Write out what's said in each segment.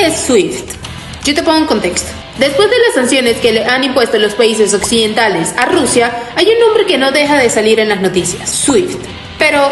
¿qué es SWIFT? Yo te pongo en contexto. Después de las sanciones que le han impuesto los países occidentales a Rusia, hay un nombre que no deja de salir en las noticias, SWIFT. Pero,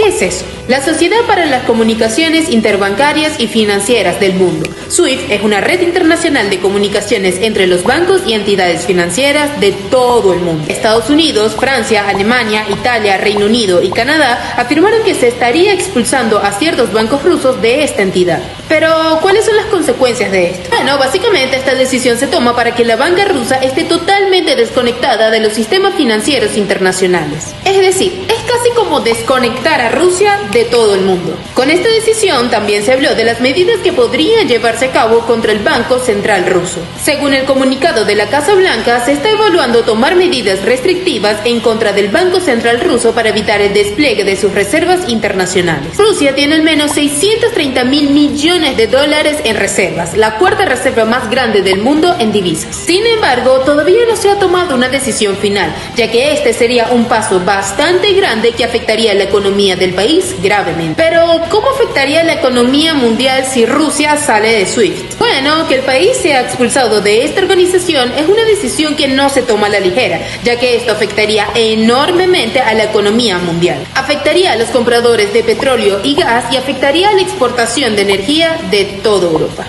¿qué es eso? La Sociedad para las Comunicaciones Interbancarias y Financieras del Mundo. SWIFT es una red internacional de comunicaciones entre los bancos y entidades financieras de todo el mundo. Estados Unidos, Francia, Alemania, Italia, Reino Unido y Canadá afirmaron que se estaría expulsando a ciertos bancos rusos de esta entidad. Pero, ¿cuáles son las consecuencias de esto? Bueno, básicamente esta decisión se toma para que la banca rusa esté totalmente desconectada de los sistemas financieros internacionales. Es decir, es casi como desconectar a Rusia de todo el mundo. Con esta decisión también se habló de las medidas que podrían llevarse a cabo contra el Banco Central ruso. Según el comunicado de la Casa Blanca, se está evaluando tomar medidas restrictivas en contra del Banco Central ruso para evitar el despliegue de sus reservas internacionales. Rusia tiene al menos 630 mil millones de dólares en reservas, la cuarta reserva más grande del mundo en divisas. Sin embargo, todavía no se ha tomado una decisión final, ya que este sería un paso bastante grande que afectaría la economía del país gravemente. Pero, ¿cómo afectaría la economía mundial si Rusia sale de SWIFT? Bueno, que el país sea expulsado de esta organización es una decisión que no se toma a la ligera, ya que esto afectaría enormemente a la economía mundial. Afectaría a los compradores de petróleo y gas y afectaría a la exportación de energía de toda Europa.